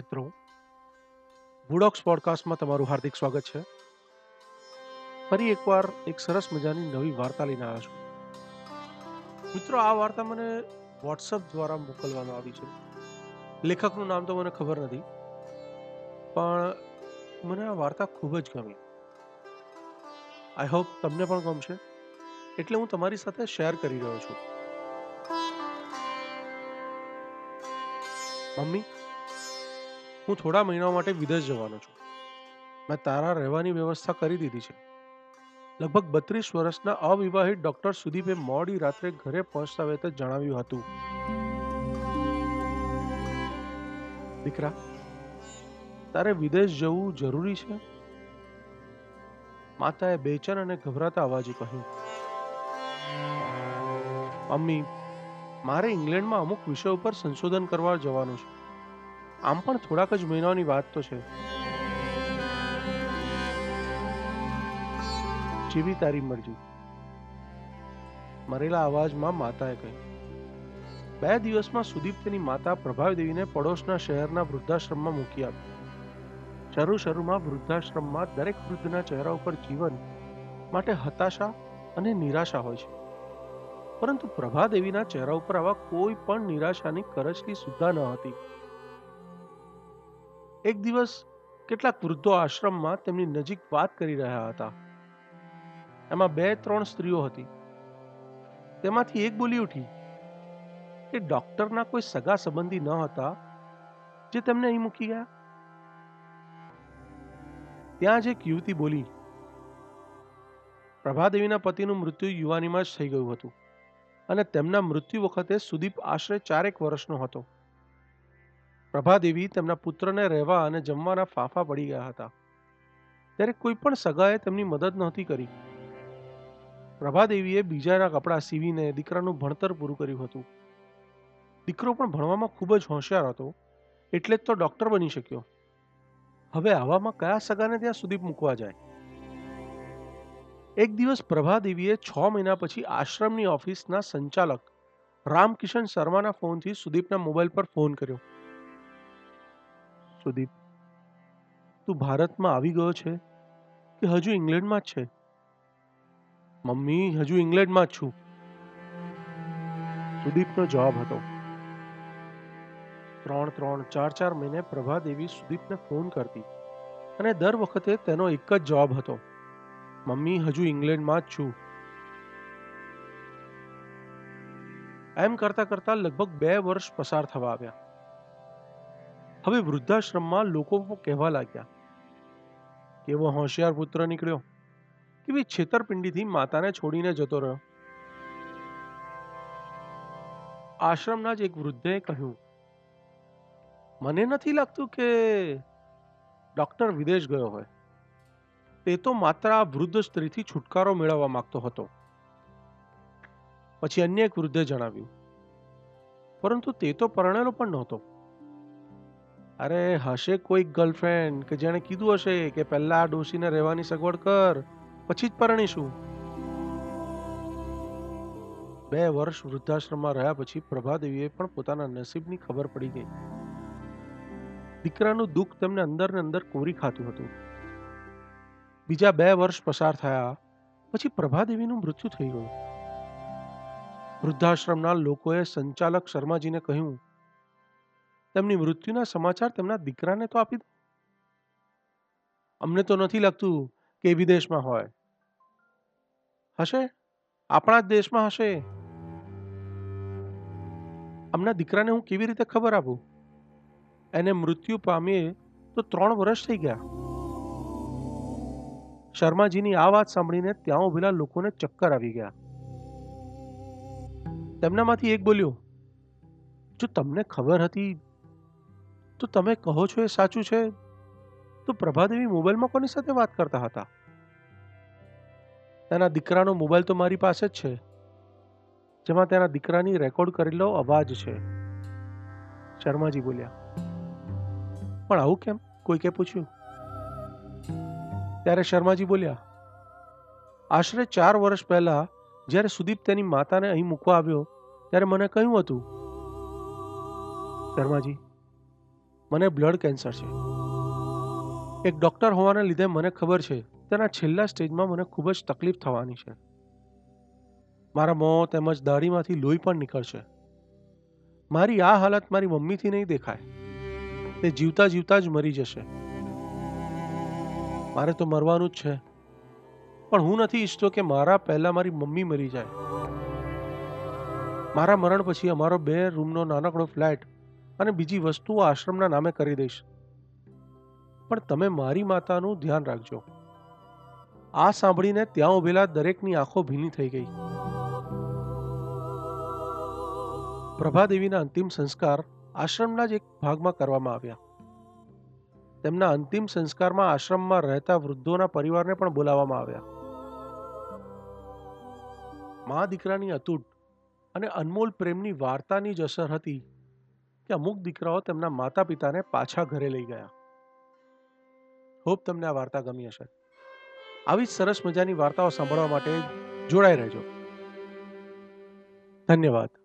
મિત્રો વુડોક્સ પોડકાસ્ટમાં તમારું હાર્દિક સ્વાગત છે. ફરી એકવાર એક સરસ મજાની નવી વાર્તા લઈને આવ્યો છું. મિત્રો, આ વાર્તા મને વોટ્સઅપ દ્વારા મોકલવામાં આવી છે. લેખકનું નામ તો મને ખબર નથી, પણ મને આ વાર્તા ખૂબ જ ગમી. આઈ હોપ તમને પણ ગમશે. એટલે હું તમારી સાથે શેર કરી રહ્યો છું. મમ્મી હું થોડા મહિનાઓ માટે વિદેશ જવાનો છું. મેં તારા રહેવાની વ્યવસ્થા કરી દીધી છે. લગભગ બત્રીસ વર્ષના અવિવાહિત ડોક્ટર સુદીપે મોડી રાત્રે ઘરે પહોંચતા વેત જણાવ્યું હતું. દીકરા, તારે વિદેશ જવું જરૂરી છે? માતાએ બેચેન અને ગભરાતા અવાજે કહ્યું. મમ્મી મારે ઇંગ્લેન્ડમાં અમુક વિષય ઉપર સંશોધન કરવા જવાનું છે. આમ પણ થોડાક જ મહિનાઓની વાત તો છે. જેવી તારી મરજી. મરેલા અવાજમાં માતાએ કહ્યું, બે દિવસમાં સુદીપ તેની માતા પ્રભાદેવીને પડોશના શહેરના વૃદ્ધાશ્રમમાં મૂકી આપી. શરૂ શરૂમાં વૃદ્ધાશ્રમમાં દરેક વૃદ્ધના ચહેરા ઉપર જીવન માટે હતાશા અને નિરાશા હોય છે. પરંતુ પ્રભાદેવીના ચહેરા ઉપર આવા કોઈ પણ નિરાશાની કરચલી સુદ્ધા ન હતી. એક દિવસ કેટલાક વૃદ્ધો આશ્રમમાં તેમની નજીક વાત કરી રહ્યા હતા. એમાં બે ત્રણ સ્ત્રીઓ હતી. તેમાંથી એક બોલી ઉઠી કે ડોક્ટરના કોઈ સગા સંબંધી ન હતા જે તેમને અહીં મૂકી ગયા. ત્યાં જ એક યુવતી બોલી, પ્રભાદેવીના પતિનું મૃત્યુ યુવાનીમાં જ થઈ ગયું હતું અને તેમના મૃત્યુ વખતે સુદીપ આશરે ચારેક વર્ષનો હતો. પ્રભાદેવી તેમના પુત્રને રહેવા અને જમવાના ફાંફા પડી ગયા હતા. ત્યારે કોઈ પણ સગાએ તેમની મદદ નહોતી કરી. પ્રભાદેવીએ બીજાના કપડાં સીવીને દીકરાનું ભણતર પૂરું કર્યું હતું. દીકરો પણ ભણવામાં ખૂબ જ હોશિયાર હતો, એટલે જ તો ડોક્ટર બની શક્યો. હવે આવામાં કયા સગાને ત્યાં સુધી મૂકવા જાય? એક દિવસ પ્રભાદેવીએ છ મહિના પછી આશ્રમની ઓફિસના સંચાલક રામકિશન શર્માના ફોનથી સુદીપના મોબાઈલ પર ફોન કર્યો. સુદીપ તું ભારતમાં આવી ગયો છે કે હજુ ઇંગ્લેન્ડમાં જ છે? મમ્મી, હજુ ઇંગ્લેન્ડમાં જ છું. સુદીપનો જવાબ હતો. ત્રણ ત્રણ, ચાર ચાર મહિને પ્રભાદેવી સુદીપને ફોન કરતી અને દર વખતે તેનો એક જ જવાબ હતો. મમ્મી, હજુ ઇંગ્લેન્ડમાં જ છું. એમ કરતા કરતા લગભગ બે વર્ષ પસાર થવા આવ્યા. હવે વૃદ્ધાશ્રમમાં લોકો કહેવા લાગ્યા કેવો હોશિયાર પુત્ર નીકળ્યો કેવી છેતરપિંડીથી માતાને છોડીને જતો રહ્યો. આશ્રમના જ એક વૃદ્ધે કહ્યું, મને નથી લાગતું કે ડોક્ટર વિદેશ ગયો હોય. તે તો માત્ર આ વૃદ્ધ સ્ત્રીથી છુટકારો મેળવવા માંગતો હતો. પછી અન્ય એક વૃદ્ધે જણાવ્યું, પરંતુ તે તો પરણેલો પણ નહોતો. અરે, હશે કોઈક ગર્લફ્રેન્ડ કે જેણે કીધું હશે કે પહેલા આ ડોસીને રહેવાની સગવડ કર, પછી જ પરણીશું. બે વર્ષ વૃદ્ધાશ્રમમાં રહ્યા પછી પ્રભાદેવીએ પણ પોતાના નસીબની ખબર પડી ગઈ. દીકરાનું દુઃખ તેમને અંદર ને અંદર કોરી ખાતું હતું. બીજા બે વર્ષ પસાર થયા, પછી પ્રભાદેવીનું મૃત્યુ થઈ ગયું. વૃદ્ધાશ્રમના લોકોએ સંચાલક શર્માજીને કહ્યું તેમની મૃત્યુના સમાચાર તેમના દીકરાને તો આપી અમને તો નથી લાગતું કે વિદેશમાં હોય. હશે? આપણા જ દેશમાં હશે. અમના દીકરાને હું કેવી રીતે ખબર આપું? એને મૃત્યુ પામીએ તો ત્રણ વર્ષ થઈ ગયા. શર્માજીની આ વાત સાંભળીને ત્યાં ઉભેલા લોકોને ચક્કર આવી ગયા. તેમનામાંથી એક બોલ્યો, જો તમને ખબર હતી તો તમે કહો છો એ સાચું છે? તો પ્રભાદેવી મોબાઈલમાં કોની સાથે વાત કરતા હતા? તેના દીકરાનો મોબાઈલ તો મારી પાસે જ છે. જેમાં તેના દીકરાની રેકોર્ડ કરેલો અવાજ છે. શર્માજી બોલ્યા. પણ આવું કેમ? કોઈકે પૂછ્યું. ત્યારે શર્માજી બોલ્યા. આશરે ચાર વર્ષ પહેલા, જ્યારે સુદીપ તેની માતાને અહીં મૂકવા આવ્યો, ત્યારે મને કહ્યું હતું. શર્માજી મને બ્લડ કેન્સર છે. એક ડૉક્ટર હોવાને લીધે મને ખબર છે, તેના છેલ્લા સ્ટેજમાં મને ખૂબ જ તકલીફ થવાની છે. મારા મોં તેમજ દાઢીમાંથી લોહી પણ નીકળશે. મારી આ હાલત મારી મમ્મીથી નહીં દેખાય. તે જીવતા જીવતા જ મરી જશે. મારે તો મરવાનું જ છે. પણ હું નથી ઈચ્છતો કે મારા પહેલા મારી મમ્મી મરી જાય. મારા મરણ પછી અમારો બે રૂમનો નાનકડો ફ્લેટ અને બીજી વસ્તુઓ આશ્રમના નામે કરી દઈશ. પણ તમે મારી માતાનું ધ્યાન રાખજો. આ સાંભળીને ત્યાં ઉભેલા દરેકની આંખો ભીની થઈ ગઈ. પ્રભાદેવીના અંતિમ સંસ્કાર આશ્રમના જ એક ભાગમાં કરવામાં આવ્યા. તેમના અંતિમ સંસ્કારમાં આશ્રમમાં રહેતા વૃદ્ધોના પરિવારને પણ બોલાવવામાં આવ્યા. મા દીકરાની અતૂટ અને અનમોલ પ્રેમની વાર્તાની જ અસર હતી કે અમુક દીકરાઓ તેમના માતા પિતાને પાછા ઘરે લઈ ગયા. હોપ તમને આ વાર્તા ગમી હશે. આવી જ સરસ મજાની વાર્તાઓ સાંભળવા માટે જોડાઈ રહેજો. ધન્યવાદ.